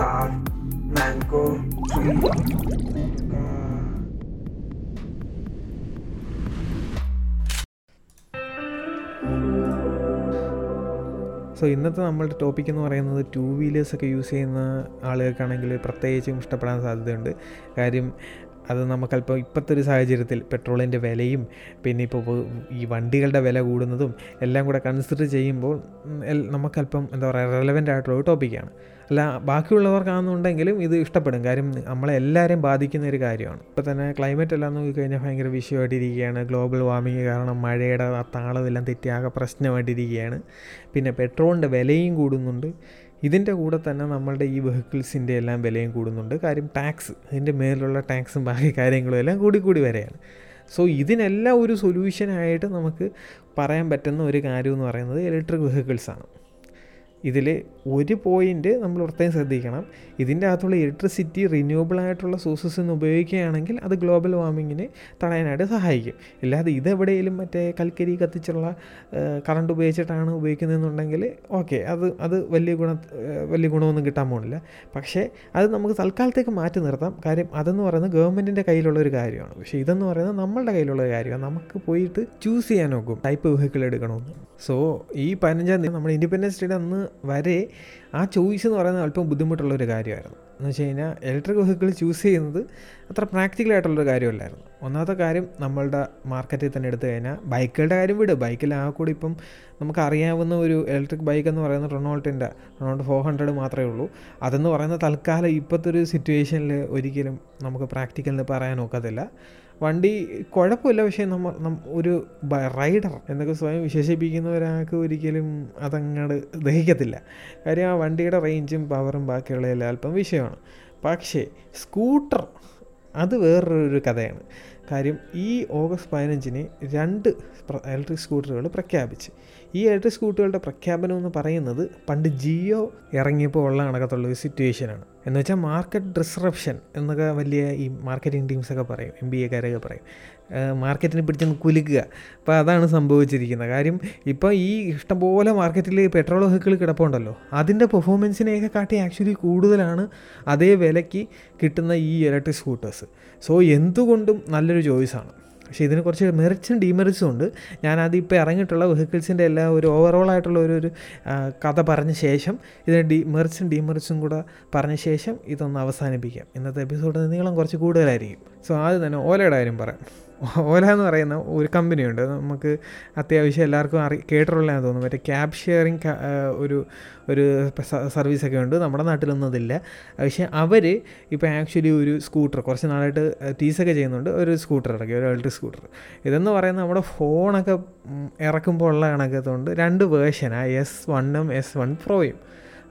star, mango tree. So ഇന്നത്തെ നമ്മളുടെ topic എന്ന് പറയുന്നത് ടൂ വീലേഴ്സൊക്കെ യൂസ് ചെയ്യുന്ന ആളുകൾക്കാണെങ്കിൽ പ്രത്യേകിച്ചും ഇഷ്ടപ്പെടാൻ സാധ്യതയുണ്ട്. കാര്യം അത് നമുക്കല്പം ഇപ്പോഴത്തെ ഒരു സാഹചര്യത്തിൽ പെട്രോളിന്റെ വിലയും പിന്നെ ഇപ്പോൾ ഈ വണ്ടികളുടെ വില കൂടുന്നതും എല്ലാം കൂടെ കൺസിഡർ ചെയ്യുമ്പോൾ നമുക്കല്പം എന്താ പറയുക റെലവന്റ് ആയിട്ടുള്ള ഒരു ടോപ്പിക്കാണ് അല്ല ബാക്കിയുള്ളവർക്കാണെന്നുണ്ടെങ്കിലും ഇത് ഇഷ്ടപ്പെടും. കാര്യം നമ്മളെ എല്ലാവരെയും ബാധിക്കുന്ന ഒരു കാര്യമാണ്. ഇപ്പോൾ തന്നെ ക്ലൈമറ്റ് എല്ലാം നോക്കി കഴിഞ്ഞാൽ ഭയങ്കര വിഷയമായിട്ടിരിക്കുകയാണ് ഗ്ലോബൽ വാർമിങ് കാരണം മഴയുടെ ആ താളമെല്ലാം തെറ്റിയാകെ പ്രശ്നമായിട്ടിരിക്കുകയാണ്. പിന്നെ പെട്രോളിന്റെ വിലയും കൂടുന്നുണ്ട്. ഇതിന്റെ കൂടെ തന്നെ നമ്മളുടെ ഈ വെഹിക്കിൾസിന്റെ എല്ലാം വിലയും കൂടുന്നുണ്ട്. കാര്യം ടാക്സ് ഇതിന്റെ മേലുള്ള ടാക്സും ബാക്കി കാര്യങ്ങളും എല്ലാം കൂടി കൂടി വരെയാണ്. സോ ഇതിനെല്ലാം ഒരു സൊല്യൂഷനായിട്ട് നമുക്ക് പറയാൻ പറ്റുന്ന ഒരു കാര്യം എന്ന് പറയുന്നത് ഇലക്ട്രിക് വെഹിക്കിൾസാണ് ഇതിൽ ഒരു പോയിന്റ് നമ്മൾ പ്രത്യേകം ശ്രദ്ധിക്കണം. ഇതിന്റെ അകത്തുള്ള ഇലക്ട്രിസിറ്റി റിന്യൂവബിൾ ആയിട്ടുള്ള സോഴ്സസ് നിന്ന് ഉപയോഗിക്കുകയാണെങ്കിൽ അത് ഗ്ലോബൽ വാർമിങ്ങിനെ തടയാനായിട്ട് സഹായിക്കും. ഇല്ലാതെ ഇതെവിടെയെങ്കിലും മറ്റേ കൽക്കരി കത്തിച്ചുള്ള കറണ്ട് ഉപയോഗിച്ചിട്ടാണ് ഉപയോഗിക്കുന്നതെന്നുണ്ടെങ്കിൽ ഓക്കെ അത് അത് വലിയ ഗുണ വലിയ ഗുണമൊന്നും കിട്ടാൻ പോകുന്നില്ല. പക്ഷേ അത് നമുക്ക് തൽക്കാലത്തേക്ക് മാറ്റി നിർത്താം. കാര്യം അതെന്ന് പറയുന്നത് ഗവൺമെന്റിന്റെ കയ്യിലുള്ള ഒരു കാര്യമാണ്. പക്ഷേ ഇതെന്ന് പറയുന്നത് നമ്മളുടെ കയ്യിലുള്ള ഒരു കാര്യമാണ്. നമുക്ക് പോയിട്ട് ചൂസ് ചെയ്യാൻ നോക്കും. ടൈപ്പ് വെഹിക്കിൾ എടുക്കണമെന്ന്. സോ ഈ പതിനഞ്ചാം തീയതി നമ്മുടെ ഇൻഡിപെൻഡൻസ് ഡേയുടെ അന്ന് വരെ ആ ചോയ്സ് എന്ന് പറയുന്നത് അല്പം ബുദ്ധിമുട്ടുള്ളൊരു കാര്യമായിരുന്നു. എന്ന് വെച്ച് കഴിഞ്ഞാൽ ഇലക്ട്രിക് വെഹിക്കിൾ ചൂസ് ചെയ്യുന്നത് അത്ര പ്രാക്ടിക്കൽ ആയിട്ടുള്ളൊരു കാര്യമല്ലായിരുന്നു. ഒന്നാമത്തെ കാര്യം നമ്മളുടെ മാർക്കറ്റിൽ തന്നെ എടുത്തു കഴിഞ്ഞാൽ ബൈക്കുകളുടെ കാര്യം വിട്. ബൈക്കിൽ ആ കൂടി ഇപ്പം നമുക്ക് അറിയാവുന്ന ഒരു ഇലക്ട്രിക് ബൈക്ക് എന്ന് പറയുന്നത് റൊണോൾട്ടിന്റെ റൊണോൾട്ട് ഫോർ ഹൺഡ്രഡ് മാത്രമേ ഉള്ളൂ. അതെന്ന് പറയുന്ന തൽക്കാലം ഇപ്പോഴത്തെ ഒരു സിറ്റുവേഷനിൽ ഒരിക്കലും നമുക്ക് പ്രാക്ടിക്കലിന് പറയാൻ ഒക്കത്തില്ല. വണ്ടി കുഴപ്പമില്ല പക്ഷേ നമ്മൾ ഒരു റൈഡർ എന്നൊക്കെ സ്വയം വിശേഷിപ്പിക്കുന്ന ഒരാൾക്ക് ഒരിക്കലും അതങ്ങട് ദഹിക്കത്തില്ല. കാര്യം ആ വണ്ടിയുടെ റേഞ്ചും പവറും ബാക്കിയുള്ള എല്ലാം അല്പം വിഷയമാണ്. പക്ഷേ സ്കൂട്ടർ അത് വേറൊരു കഥയാണ്. കാര്യം ഈ ഓഗസ്റ്റ് പതിനഞ്ചിന് രണ്ട് ഇലക്ട്രിക് സ്കൂട്ടറുകൾ പ്രഖ്യാപിച്ച്. ഈ ഇലക്ട്രിക് സ്കൂട്ടറുകളുടെ പ്രഖ്യാപനം എന്ന് പറയുന്നത് പണ്ട് ജിയോ ഇറങ്ങിയപ്പോൾ ഉള്ള കണക്കത്തുള്ള ഒരു സിറ്റുവേഷനാണ്. എന്ന് വെച്ചാൽ മാർക്കറ്റ് ഡിസ്റപ്ഷൻ എന്നൊക്കെ വലിയ ഈ മാർക്കറ്റിംഗ് ടീംസൊക്കെ പറയും എം ബി എക്കാരൊക്കെ പറയും. മാർക്കറ്റിനെ പിടിച്ചൊന്ന് കുലുക്കുക. അപ്പോൾ അതാണ് സംഭവിച്ചിരിക്കുന്നത്. കാര്യം ഇപ്പോൾ ഈ ഇഷ്ടംപോലെ മാർക്കറ്റിൽ പെട്രോൾ വെഹിക്കിൾ കിടപ്പുണ്ടല്ലോ. അതിന്റെ പെർഫോമൻസിനെയൊക്കെ കാട്ടി ആക്ച്വലി കൂടുതലാണ് അതേ വിലയ്ക്ക് കിട്ടുന്ന ഈ ഇലക്ട്രിക് സ്കൂട്ടേഴ്സ് സോ എന്തുകൊണ്ടും നല്ലൊരു ചോയ്സാണ് പക്ഷേ ഇതിന് കുറച്ച് മെറിറ്റ്സും ഡീമെറിറ്റ്സും ഉണ്ട്. ഞാനത് ഇപ്പോൾ ഇറങ്ങിയിട്ടുള്ള വെഹിക്കിൾസിന്റെ എല്ലാ ഒരു ഓവറോൾ ആയിട്ടുള്ള ഒരു ഒരു കഥ പറഞ്ഞ ശേഷം ഇതിന് ഡി മെറിറ്റ്സും ഡീമെറിറ്റ്സും കൂടെ പറഞ്ഞ ശേഷം ഇതൊന്ന് അവസാനിപ്പിക്കാം. ഇന്നത്തെ എപ്പിസോഡ് നീളം കുറച്ച് കൂടുതലായിരിക്കും. സോ ആദ്യം തന്നെ ഓലയുടെ കാര്യം പറയാം. ഓല എന്ന് പറയുന്ന ഒരു കമ്പനിയുണ്ട്. നമുക്ക് അത്യാവശ്യം എല്ലാവർക്കും അറി കേട്ടിട്ടുള്ളതാണെന്ന് തോന്നുന്നു. മറ്റേ ക്യാബ് ഷെയറിങ് ഒരു ഒരു സർവീസൊക്കെ ഉണ്ട്. നമ്മുടെ നാട്ടിലൊന്നും അതില്ല പക്ഷേ അവർ ഇപ്പോൾ ആക്ച്വലി ഒരു സ്കൂട്ടർ കുറച്ച് നാളായിട്ട് ടീസൊക്കെ ചെയ്യുന്നുണ്ട്. ഒരു സ്കൂട്ടർ ഇറക്കി ഒരു ഇലക്ട്രിക് സ്കൂട്ടർ. ഇതെന്ന് പറയുന്നത് നമ്മുടെ ഫോണൊക്കെ ഇറക്കുമ്പോൾ ഉള്ള കണക്കത്തുകൊണ്ട് രണ്ട് വേർഷനാണ് എസ് വണ്ണും എസ് വൺ പ്രോയും.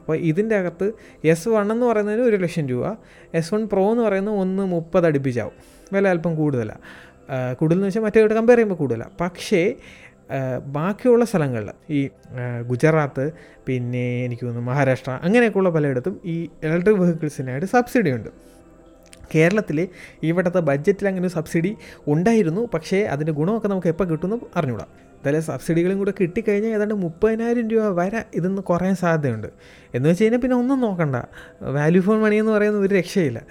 അപ്പോൾ ഇതിന്റെ അകത്ത് എസ് വൺ എന്ന് പറയുന്നതിന് ഒരു ലക്ഷം രൂപ എസ് വൺ പ്രോ എന്ന് പറയുന്നത് ഒന്ന് മുപ്പത് അടുപ്പിച്ചാവും. വില അല്പം കൂടുതലാണ് കൂടുതലെന്ന് വെച്ചാൽ മറ്റേ കമ്പയർ ചെയ്യുമ്പോൾ കൂടുതലാണ് പക്ഷേ ബാക്കിയുള്ള സ്ഥലങ്ങളിൽ ഈ ഗുജറാത്ത് പിന്നെ എനിക്ക് തോന്നുന്നു മഹാരാഷ്ട്ര അങ്ങനെയൊക്കെയുള്ള പലയിടത്തും ഈ ഇലക്ട്രിക് വെഹിക്കിൾസിനായിട്ട് സബ്സിഡി ഉണ്ട്. കേരളത്തിൽ ഇവിടുത്തെ ബഡ്ജറ്റിൽ അങ്ങനെ സബ്സിഡി ഉണ്ടായിരുന്നു. പക്ഷേ അതിന്റെ ഗുണമൊക്കെ നമുക്ക് എപ്പോൾ കിട്ടുമെന്ന് അറിഞ്ഞൂടാ. എന്തായാലും സബ്സിഡികളും കൂടെ കിട്ടിക്കഴിഞ്ഞാൽ ഏതാണ്ട് മുപ്പതിനായിരം രൂപ വരെ ഇതൊന്ന് കുറയാൻ സാധ്യതയുണ്ട്. എന്ന് വെച്ച് കഴിഞ്ഞാൽ പിന്നെ ഒന്നും നോക്കണ്ട. വാല്യൂ ഫോൺ മണി എന്ന് പറയുന്ന ഒരു രക്ഷയില്ല.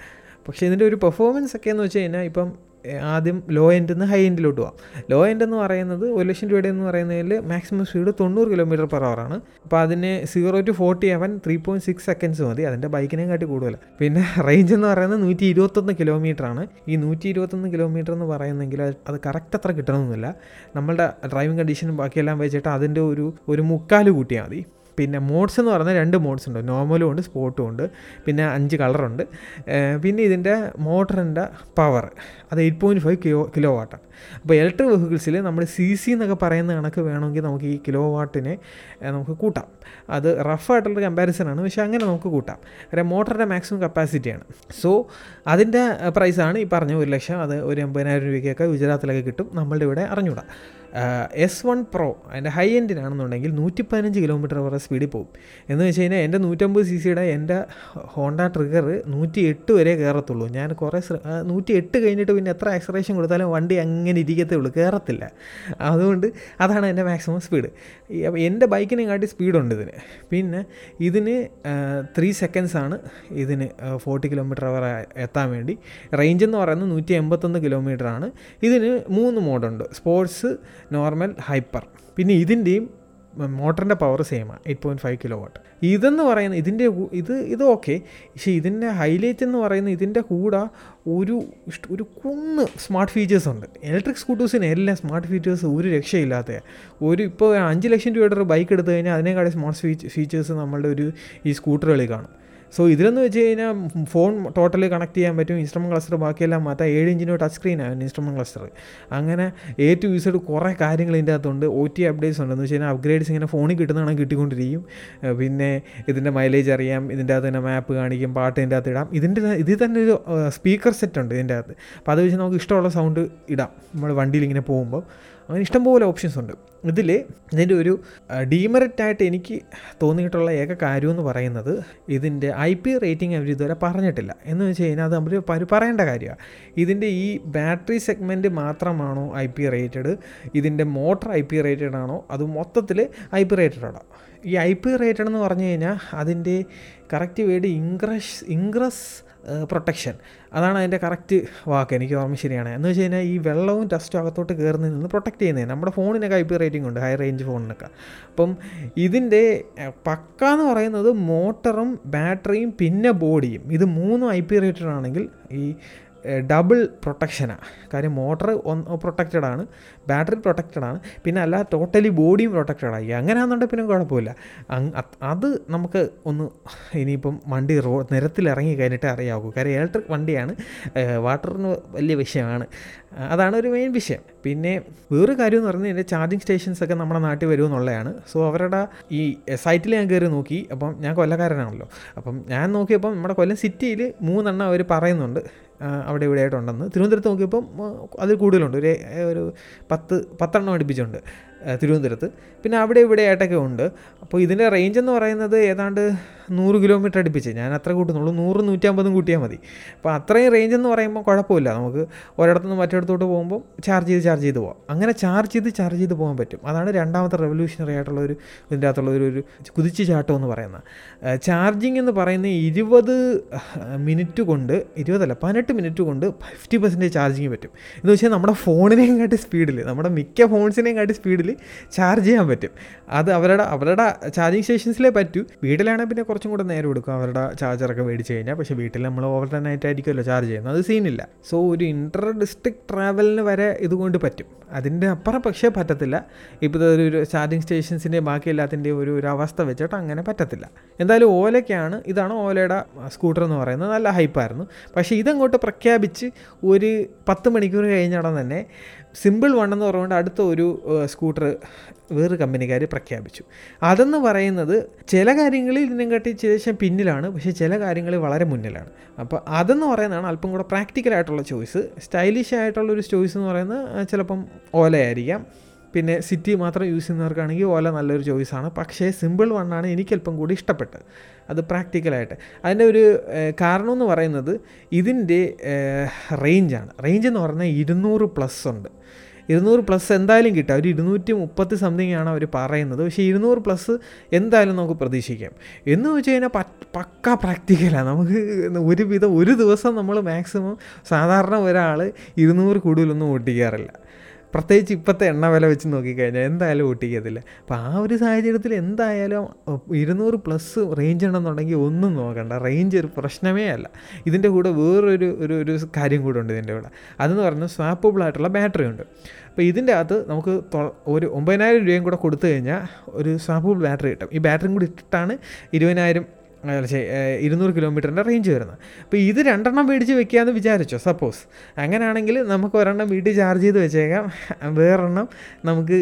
പക്ഷേ ഇതിന്റെ ഒരു പെർഫോമൻസ് ഒക്കെ എന്ന് വെച്ച് കഴിഞ്ഞാൽ ഇപ്പം ആദ്യം ലോ എൻഡിൽ നിന്ന് ഹൈ എൻഡിലോട്ട് പോവാം. ലോ എൻഡ് എന്ന് പറയുന്നത് ഒരു ലക്ഷം രൂപയുടെ എന്ന് പറയുന്നതിൽ മാക്സിമം സ്പീഡ് തൊണ്ണൂറ് കിലോമീറ്റർ പെർ ആണ്. അപ്പോൾ അതിന് സീറോ ടു ഫോർട്ടി അവൻ ത്രീ പോയിന്റ് സിക്സ് സെക്കൻഡ്സ് മതി. അതിന്റെ ബൈക്കിനെ കാട്ടി കൂടുതൽ പിന്നെ റേഞ്ച് എന്ന് പറയുന്നത് നൂറ്റി ഇരുപത്തൊന്ന് കിലോമീറ്റർ ആണ്. ഈ നൂറ്റി ഇരുപത്തൊന്ന് കിലോമീറ്റർ എന്ന് പറയുന്നെങ്കിൽ അത് കറക്റ്റ് അത്ര കിട്ടണമെന്നില്ല നമ്മളുടെ ഡ്രൈവിംഗ് കണ്ടീഷനും ബാക്കിയെല്ലാം വെച്ചിട്ട് അതിന്റെ ഒരു ഒരു മുക്കാൽ കൂട്ടിയാൽ മതി. പിന്നെ മോഡ്സ് എന്ന് പറഞ്ഞാൽ രണ്ട് മോഡ്സ് ഉണ്ട്. നോർമലും ഉണ്ട് സ്പോട്ടും ഉണ്ട്. പിന്നെ അഞ്ച് കളറുണ്ട് പിന്നെ ഇതിന്റെ മോട്ടറിന്റെ പവർ അത് eight point five kilo kilo വാട്ടാണ് അപ്പോൾ ഇലക്ട്രിക് വെഹിക്കിൾസിൽ നമ്മൾ സി സി എന്നൊക്കെ പറയുന്ന കണക്ക് വേണമെങ്കിൽ നമുക്ക് ഈ കിലോ വാട്ടിനെ നമുക്ക് കൂട്ടാം. അത് റഫായിട്ടുള്ള കമ്പാരിസൺ ആണ്. പക്ഷേ അങ്ങനെ നമുക്ക് കൂട്ടാം. കാരണം മോട്ടറിന്റെ മാക്സിമം കപ്പാസിറ്റിയാണ് സോ അതിന്റെ പ്രൈസാണ് ഈ പറഞ്ഞ ഒരു ലക്ഷം അത് ഒരു എൺപതിനായിരം രൂപയ്ക്കൊക്കെ ഗുജറാത്തിലൊക്കെ കിട്ടും. നമ്മളുടെ ഇവിടെ അറിഞ്ഞൂടാ എസ് വൺ പ്രോ അതിന്റെ ഹൈ എൻഡിനാണെന്നുണ്ടെങ്കിൽ നൂറ്റി പതിനഞ്ച് കിലോമീറ്റർ വരെ സ്പീഡിൽ പോകും. എന്ന് വെച്ച് കഴിഞ്ഞാൽ എന്റെ നൂറ്റമ്പത് സി സിയുടെ എന്റെ ഹോണ്ട ട്രിഗർ നൂറ്റി എട്ട് വരെ കയറത്തുള്ളൂ. ഞാൻ കുറേ നൂറ്റി എട്ട് കഴിഞ്ഞിട്ട് പിന്നെ എത്ര ആക്സറേഷൻ കൊടുത്താലും വണ്ടി അങ്ങനെ ഇരിക്കത്തേ ഉള്ളൂ. കയറത്തില്ല. അതുകൊണ്ട് അതാണ് എന്റെ മാക്സിമം സ്പീഡ് എന്റെ ബൈക്കിനെ കാട്ടി സ്പീഡുണ്ട് ഇതിന്. പിന്നെ ഇതിന് ത്രീ സെക്കൻഡ്സ് ആണ് ഇതിന് ഫോർട്ടി കിലോമീറ്റർ അവർ എത്താൻ വേണ്ടി. റേഞ്ച് എന്ന് പറയുന്നത് നൂറ്റി എൺപത്തൊന്ന് കിലോമീറ്റർ ആണ്. ഇതിന് മൂന്ന് മോഡുണ്ട് സ്പോർട്സ് നോർമൽ ഹൈപ്പർ പിന്നെ ഇതിന്റെയും മോട്ടറിന്റെ power സെയിമാണ് eight point five kilo watt ഇതെന്ന് പറയുന്ന ഇതിന്റെ ഇത് ഇത് ഓക്കെ പക്ഷേ ഇതിന്റെ ഹൈലൈറ്റ് എന്ന് പറയുന്നത് ഇതിന്റെ കൂടെ ഒരു ഒരു കുന്ന് സ്മാർട്ട് ഫീച്ചേഴ്സ് ഉണ്ട്. ഇലക്ട്രിക് സ്കൂട്ടേഴ്സിന് എല്ലാം സ്മാർട്ട് ഫീച്ചേഴ്സ് ഒരു രക്ഷയില്ലാത്ത ഒരു ഇപ്പോൾ അഞ്ച് ലക്ഷം രൂപയുടെ ഒരു ബൈക്ക് എടുത്തു കഴിഞ്ഞാൽ അതിനേക്കാളും സ്മാർട്ട് ഫീച്ച് ഫീച്ചേഴ്സ് നമ്മളുടെ ഒരു ഈ സ്കൂട്ടറുകളിൽ കാണും. സോ ഇതിലെന്ന് വെച്ച് കഴിഞ്ഞാൽ ഫോൺ ടോട്ടലി കണക്ട് ചെയ്യാൻ പറ്റും. ഇൻസ്ട്രുമെന്റ് ക്ലസ്റ്റർ ബാക്കിയെല്ലാം മാറ്റാം ഏഴ് ഇഞ്ചിന്റെ ടച്ച് സ്ക്രീനാണ് ഇൻസ്ട്രുമെന്റ് ക്ലസ്റ്റർ അങ്ങനെ എ ടു യൂസഡ് കുറേ കാര്യങ്ങൾ ഇതിന്റെ അകത്തുണ്ട്. ഒ ടി അപ്ഡേറ്റ്സ് ഉണ്ട്. എന്ന് വെച്ച് കഴിഞ്ഞാൽ അപ്ഗ്രേഡ്സ് ഇങ്ങനെ ഫോണിൽ കിട്ടുന്നതാണ് കിട്ടിക്കൊണ്ടിരിക്കും. പിന്നെ ഇതിന്റെ മൈലേജ് അറിയാം. ഇതിന്റെ അകത്ത് തന്നെ മാപ്പ് കാണിക്കും. പാട്ട് ഇതിന്റെ അകത്ത് ഇടാം. ഇതിന്റെ ഇതിൽ തന്നെ ഒരു സ്പീക്കർ സെറ്റ് ഉണ്ട് ഇതിന്റെ അകത്ത്. അപ്പോൾ അത് വെച്ച് നമുക്ക് ഇഷ്ടമുള്ള സൗണ്ട് ഇടാം. നമ്മൾ വണ്ടിയിൽ ഇങ്ങനെ പോകുമ്പോൾ അങ്ങനെ ഇഷ്ടംപോലെ ഓപ്ഷൻസ് ഉണ്ട്. ഇതിൽ ഇതിന്റെ ഒരു ഡീമെറിറ്റ് ആയിട്ട് എനിക്ക് തോന്നിയിട്ടുള്ള ഏക കാര്യം എന്ന് പറയുന്നത് ഇതിന്റെ ഐ പി റേറ്റിംഗ് അവർ ഇതുവരെ പറഞ്ഞിട്ടില്ല. എന്ന് വെച്ച് കഴിഞ്ഞാൽ അത് അവർ പറയേണ്ട കാര്യമാണ് ഇതിന്റെ ഈ ബാറ്ററി സെഗ്മെന്റ് മാത്രമാണോ ഐ പി റേറ്റഡ്? ഇതിന്റെ മോട്ടർ ഐ പി റേറ്റഡ് ആണോ? അത് മൊത്തത്തിൽ ഐ പി റേറ്റഡ് ആണോ? ഈ ഐ പി റേറ്റഡ് എന്ന് പറഞ്ഞു കഴിഞ്ഞാൽ അതിന്റെ correct word ingress ingress protection അതാണ് അതിന്റെ കറക്റ്റ് വാക്ക്. എനിക്ക് ഓർമ്മ ശരിയാണ്. എന്ന് വെച്ച് കഴിഞ്ഞാൽ ഈ വെള്ളവും ഡസ്റ്റും അകത്തോട്ട് കയറുന്നതിൽ നിന്ന് പ്രൊട്ടക്റ്റ് ചെയ്യുന്നത് നമ്മുടെ ഫോണിനൊക്കെ ഐ പി റേറ്റിംഗ് ഉണ്ട്. ഹൈ റേഞ്ച് ഫോണിനൊക്കെ അപ്പം ഇതിന്റെ പക്ക എന്ന് പറയുന്നത് മോട്ടറും ബാറ്ററിയും പിന്നെ ബോഡിയും ഇത് മൂന്നും ഐ പി റേറ്റഡ് ആണെങ്കിൽ ഈ ഡബിൾ പ്രൊട്ടക്ഷനാണ് കാര്യം മോട്ടർ പ്രൊട്ടക്റ്റഡ് ആണ് ബാറ്ററി പ്രൊട്ടക്റ്റഡ് ആണ് പിന്നെ അല്ല ടോട്ടലി ബോഡിയും പ്രൊട്ടക്റ്റഡ് ആയി അങ്ങനെയാണെന്നുണ്ടെങ്കിൽ പിന്നെ കുഴപ്പമില്ല. അത് നമുക്ക് ഒന്ന് ഇനിയിപ്പം വണ്ടി റോ നിരത്തിൽ ഇറങ്ങി കഴിഞ്ഞിട്ട് അറിയാവൂ. കാര്യം ഇലക്ട്രിക് വണ്ടിയാണ് വാട്ടറിന് വലിയ വിഷയമാണ്. അതാണ് ഒരു മെയിൻ വിഷയം. പിന്നെ വേറൊരു കാര്യം എന്ന് പറഞ്ഞാൽ ഇതിന്റെ ചാർജിങ് സ്റ്റേഷൻസ് ഒക്കെ നമ്മുടെ നാട്ടിൽ വരുമെന്നുള്ളതാണ്. സോ അവരുടെ ഈ സൈറ്റിൽ ഞാൻ കയറി നോക്കി. അപ്പം ഞാൻ കൊല്ലക്കാരനാണല്ലോ. അപ്പം ഞാൻ നോക്കിയപ്പം നമ്മുടെ കൊല്ലം സിറ്റിയിൽ മൂന്നെണ്ണം അവർ പറയുന്നുണ്ട്. അവിടെ ഇവിടെ ആയിട്ടുണ്ടെന്ന് തിരുവനന്തപുരത്ത് നോക്കിയപ്പം അതിൽ കൂടുതലുണ്ട്. ഒരു ഒരു പത്ത് പത്തെണ്ണം അടുപ്പിച്ചുണ്ട്. തിരുവനന്തപുരത്ത്. പിന്നെ അവിടെ ഇവിടെ ആയിട്ടൊക്കെ ഉണ്ട്. അപ്പോൾ ഇതിന്റെ റേഞ്ച് എന്ന് പറയുന്നത് ഏതാണ്ട് നൂറ് കിലോമീറ്റർ അടുപ്പിച്ച്. ഞാൻ അത്ര കൂട്ടുന്നുള്ളൂ. നൂറ് നൂറ്റമ്പതും കൂട്ടിയാൽ മതി. അപ്പോൾ അത്രയും റേഞ്ച് എന്ന് പറയുമ്പോൾ കുഴപ്പമില്ല. നമുക്ക് ഒരിടത്തുനിന്ന് മറ്റിടത്തോട്ട് പോകുമ്പോൾ ചാർജ് ചെയ്ത് ചാർജ് ചെയ്ത് പോകാം അങ്ങനെ ചാർജ് ചെയ്ത് ചാർജ് ചെയ്ത് പോകാൻ പറ്റും. അതാണ് രണ്ടാമത്തെ റെവല്യൂഷണറി ആയിട്ടുള്ള ഒരു ഇതിന്റെ അകത്തുള്ള ഒരു ഒരു കുതിച്ചു ചാട്ടം എന്ന് പറയുന്നത്. ചാർജിങ് എന്ന് പറയുന്ന ഇരുപത് മിനിറ്റ് കൊണ്ട് ഇരുപതല്ല പതിനെട്ട് മിനിറ്റ് കൊണ്ട് ഫിഫ്റ്റി പെർസെന്റേജ് ചാർജിങ് പറ്റും. എന്ന് വെച്ചാൽ നമ്മുടെ ഫോണിനെയും കാട്ടി സ്പീഡിൽ നമ്മുടെ മിക്ക ഫോൺസിനെയും കാട്ടി സ്പീഡിൽ ചാർജ് ചെയ്യാൻ പറ്റും. അത് അവരുടെ അവരുടെ ചാർജിങ് സ്റ്റേഷൻസിലേ പറ്റൂ. വീട്ടിലാണെങ്കിൽ പിന്നെ കുറച്ചും കൂടെ നേരം എടുക്കും അവരുടെ ചാർജറൊക്കെ മേടിച്ച് കഴിഞ്ഞാൽ പക്ഷേ വീട്ടിൽ നമ്മൾ ഓവർ നൈറ്റ് ആയിരിക്കുമല്ലോ ചാർജ് ചെയ്യുന്നത്. അത് സീനില്ല സോ ഒരു ഇന്റർ ഡിസ്ട്രിക്ട് ട്രാവലിന് വരെ ഇതുകൊണ്ട് പറ്റും. അതിന്റെ അപ്പുറം പക്ഷേ പറ്റത്തില്ല. ഇപ്പോൾ ഒരു ചാർജിങ് സ്റ്റേഷൻസിന്റെ ബാക്കി എല്ലാത്തിന്റെയും ഒരു ഒരു അവസ്ഥ വെച്ചിട്ട് അങ്ങനെ പറ്റത്തില്ല. എന്തായാലും ഓലയ്ക്കാണ് ഇതാണ് ഓലയുടെ സ്കൂട്ടർ എന്ന് പറയുന്നത്. നല്ല ഹൈപ്പായിരുന്നു പക്ഷേ ഇതങ്ങോട്ട് പ്രഖ്യാപിച്ച് ഒരു പത്ത് മണിക്കൂർ കഴിഞ്ഞാൽ തന്നെ സിമ്പിൾ വൺ എന്ന് പറഞ്ഞുകൊണ്ട് അടുത്ത ഒരു സ്കൂട്ടർ വേറൊരു കമ്പനിക്കാർ പ്രഖ്യാപിച്ചു. അതെന്ന് പറയുന്നത് ചില കാര്യങ്ങളിൽ ഇതിനെക്കാട്ടി ശേഷം പിന്നിലാണ് പക്ഷേ ചില കാര്യങ്ങളിൽ വളരെ മുന്നിലാണ്. അപ്പോൾ അതെന്ന് പറയുന്നതാണ് അല്പം കൂടെ പ്രാക്ടിക്കലായിട്ടുള്ള ചോയ്സ്. സ്റ്റൈലിഷ് ആയിട്ടുള്ള ഒരു ചോയ്സ് എന്ന് പറയുന്നത് ചിലപ്പം ഓലയായിരിക്കാം. പിന്നെ സിറ്റി മാത്രം യൂസ് ചെയ്യുന്നവർക്കാണെങ്കിൽ ഓല നല്ലൊരു ചോയ്സാണ് പക്ഷേ സിമ്പിൾ വണ്ണാണ് എനിക്ക് അല്പം കൂടി ഇഷ്ടപ്പെട്ടത്. അത് പ്രാക്ടിക്കലായിട്ട് അതിന്റെ ഒരു കാരണം എന്ന് പറയുന്നത് ഇതിന്റെ റേഞ്ചാണ് റേഞ്ച് എന്ന് പറഞ്ഞാൽ ഇരുന്നൂറ് പ്ലസ് ഉണ്ട്. ഇരുന്നൂറ് പ്ലസ് എന്തായാലും കിട്ടുക ഒരു ഇരുന്നൂറ്റി മുപ്പത്തി സംതിങ് ആണ് അവർ പറയുന്നത്. പക്ഷേ ഇരുന്നൂറ് പ്ലസ് എന്തായാലും നമുക്ക് പ്രതീക്ഷിക്കാം. എന്ന് വെച്ച് കഴിഞ്ഞാൽ പക്കാ പ്രാക്ടിക്കലാണ് നമുക്ക് ഒരുവിധം ഒരു ദിവസം നമ്മൾ മാക്സിമം സാധാരണ ഒരാൾ ഇരുന്നൂറ് കൂടുതലൊന്നും ഓട്ടിക്കാറില്ല പ്രത്യേകിച്ച് ഇപ്പോഴത്തെ എണ്ണ വില വെച്ച് നോക്കിക്കഴിഞ്ഞാൽ എന്തായാലും ഓട്ടിക്കത്തില്ല അപ്പോൾ ആ ഒരു സാഹചര്യത്തിൽ എന്തായാലും ഇരുന്നൂറ് പ്ലസ് റേഞ്ച് ഉണ്ടെന്നുണ്ടെങ്കിൽ ഒന്നും നോക്കണ്ട. റേഞ്ച് ഒരു പ്രശ്നമേ അല്ല. ഇതിന്റെ കൂടെ വേറൊരു ഒരു ഒരു കാര്യം കൂടെ ഉണ്ട് ഇതിന്റെ കൂടെ. അതെന്ന് പറഞ്ഞാൽ സ്വാപ്പബിൾ ആയിട്ടുള്ള ബാറ്ററി ഉണ്ട്. അപ്പോൾ ഇതിന്റെ അകത്ത് നമുക്ക് ഒരു ഒമ്പതിനായിരം രൂപയും കൂടെ കൊടുത്തു കഴിഞ്ഞാൽ ഒരു സ്വാപ്പബിൾ ബാറ്ററി കിട്ടും. ഈ ബാറ്ററിയും കൂടി ഇട്ടിട്ടാണ് ഇരുപതിനായിരം ഇരുന്നൂറ് കിലോമീറ്ററിന്റെ റേഞ്ച് വരുന്നത്. അപ്പോൾ ഇത് രണ്ടെണ്ണം മേടിച്ച് വെക്കാമെന്ന് വിചാരിച്ചോ? സപ്പോസ് അങ്ങനെയാണെങ്കിൽ നമുക്ക് ഒരെണ്ണം വീട്ടിൽ ചാർജ് ചെയ്ത് വെച്ചേക്കാം. വേറെണ്ണം നമുക്ക്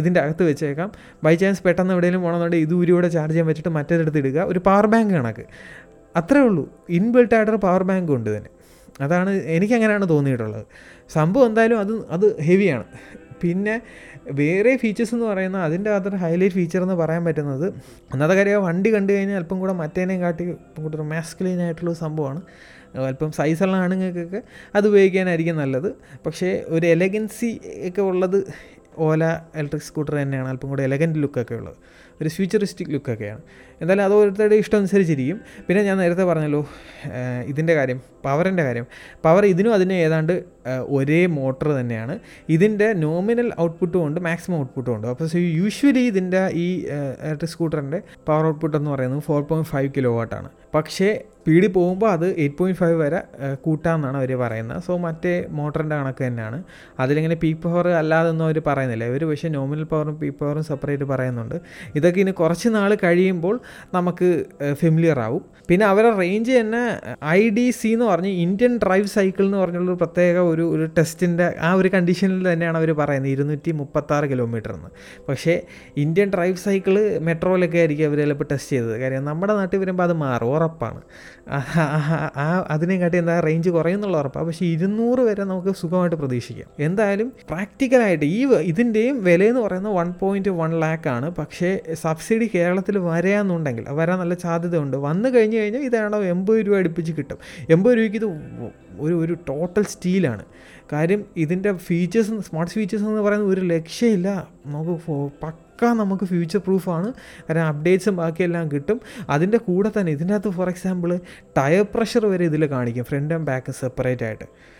ഇതിന്റെ അകത്ത് വെച്ചേക്കാം. ബൈ ചാൻസ് പെട്ടെന്ന് എവിടെയെങ്കിലും പോകണമെന്നുണ്ടെങ്കിൽ ഇത് ഊരിയോടെ ചാർജ് ചെയ്യാൻ വെച്ചിട്ട് മറ്റേതെടുത്ത് ഇടുക. ഒരു പവർ ബാങ്ക് കണക്ക്. അത്രേ ഉള്ളൂ. ഇൻബിൽട്ട് ആയിട്ടൊരു പവർ ബാങ്ക് ഉണ്ട് തന്നെ അതാണ് എനിക്കങ്ങനെയാണ് തോന്നിയിട്ടുള്ളത്. സംഭവം എന്തായാലും അത് അത് ഹെവിയാണ് പിന്നെ വേറെ ഫീച്ചേഴ്സ് എന്ന് പറയുന്നത് അതിന്റെ അകത്തൊരു ഹൈലൈറ്റ് ഫീച്ചർ എന്ന് പറയാൻ പറ്റുന്നത് ഒന്നാമത്തെ കാര്യം വണ്ടി കണ്ടു കഴിഞ്ഞാൽ അല്പം കൂടെ മറ്റേനേയും കാട്ടി ഇപ്പം കൂടെ മാസ്കുലൈൻ ആയിട്ടുള്ള സംഭവമാണ്. അല്പം സൈസുള്ള ആണുങ്ങൾക്കൊക്കെ അത് ഉപയോഗിക്കാനായിരിക്കും നല്ലത്. പക്ഷേ ഒരു എലഗൻസി ഒക്കെ ഉള്ളത് ഓല ഇലക്ട്രിക് സ്കൂട്ടർ തന്നെയാണ്. അല്പം കൂടെ എലഗന്റ് ലുക്കൊക്കെ ഉള്ളത്. ഒരു ഫ്യൂച്ചറിസ്റ്റിക് ലുക്കൊക്കെയാണ് എന്തായാലും അത് ഓരോരുത്തരുടെ ഇഷ്ടം അനുസരിച്ചിരിക്കും. പിന്നെ ഞാൻ നേരത്തെ പറഞ്ഞല്ലോ ഇതിന്റെ കാര്യം പവറിന്റെ കാര്യം. പവർ ഇതിനും അതിനും ഏതാണ്ട് ഒരേ മോട്ടർ തന്നെയാണ്. ഇതിന്റെ നോമിനൽ ഔട്ട്പുട്ടും ഉണ്ട് മാക്സിമം ഔട്ട്പുട്ടും ഉണ്ട്. അപ്പോൾ യൂഷ്വലി ഇതിന്റെ ഈ ഇലക്ട്രിക് സ്കൂട്ടറിന്റെ പവർ ഔട്ട്പുട്ട് എന്ന് പറയുന്നത് ഫോർ പോയിന്റ് ഫൈവ് കിലോ വാട്ടാണ് പക്ഷേ സ്പീഡിൽ പോകുമ്പോൾ അത് എയ്റ്റ് പോയിന്റ് ഫൈവ് വരെ കൂട്ടാമെന്നാണ് അവർ പറയുന്നത്. സോ മറ്റേ മോട്ടറിന്റെ കണക്ക് തന്നെയാണ്. അതിലിങ്ങനെ പീക്ക് പവർ അല്ലാതൊന്നും അവർ പറയുന്നില്ല. ഇവർ പക്ഷേ നോമിനൽ പവറും പീക്ക് പവറും സെപ്പറേറ്റ് പറയുന്നുണ്ട്. ഇതൊക്കെ ഇനി കുറച്ച് നാൾ കഴിയുമ്പോൾ നമുക്ക് ഫെമിലിയർ ആവും. പിന്നെ അവരുടെ റേഞ്ച് തന്നെ ഐ ഡി സി എന്ന് പറഞ്ഞ് ഇന്ത്യൻ ഡ്രൈവ് സൈക്കിൾ എന്ന് പറഞ്ഞുള്ള ഒരു പ്രത്യേക ഒരു ഒരു ടെസ്റ്റിന്റെ ആ ഒരു കണ്ടീഷനിൽ തന്നെയാണ് അവർ പറയുന്നത് ഇരുന്നൂറ്റി മുപ്പത്താറ് കിലോമീറ്റർ എന്ന്. പക്ഷേ ഇന്ത്യൻ ഡ്രൈവ് സൈക്കിൾ മെട്രോയിലൊക്കെ ആയിരിക്കും അവർ ചിലപ്പോൾ ടെസ്റ്റ് ചെയ്തത്. കാര്യം നമ്മുടെ നാട്ടിൽ വരുമ്പോൾ അത് മാറും ഉറപ്പാണ്. ആ അതിനെക്കാട്ടി എന്താ റേഞ്ച് കുറയുന്നുള്ള ഉറപ്പാണ് പക്ഷേ ഇരുന്നൂറ് വരെ നമുക്ക് സുഖമായിട്ട് പ്രതീക്ഷിക്കാം. എന്തായാലും പ്രാക്ടിക്കലായിട്ട് ഈ ഇതിന്റെയും വിലയെന്ന് പറയുന്നത് വൺ പോയിന്റ് വൺ ലാക്ക് ആണ്. പക്ഷേ സബ്സിഡി കേരളത്തിൽ വരാമെന്നുണ്ടെങ്കിൽ വരാൻ നല്ല സാധ്യതയുണ്ട്. വന്നു കഴിഞ്ഞ് കഴിഞ്ഞാൽ ഇതാണോ എൺപത് രൂപ അടുപ്പിച്ച് കിട്ടും. എൺപത് രൂപയ്ക്ക് ഇത് ഒരു ഒരു ടോട്ടൽ സ്റ്റീലാണ്. കാര്യം ഇതിന്റെ ഫീച്ചേഴ്സ് സ്മാർട്ട് ഫീച്ചേഴ്സ് എന്ന് പറയുന്നത് ഒരു ലക്ഷ്യമില്ല. നമുക്ക് പക്ക നമുക്ക് ഫ്യൂച്ചർ പ്രൂഫാണ് കാരണം അപ്ഡേറ്റ്സും ബാക്കിയെല്ലാം കിട്ടും. അതിന്റെ കൂടെ തന്നെ ഇതിന്റെ അകത്ത് ഫോർ എക്സാമ്പിൾ ടയർ പ്രഷർ വരെ ഇതിൽ കാണിക്കും ഫ്രണ്ട് ആൻഡ് ബാക്ക് സെപ്പറേറ്റ് ആയിട്ട്.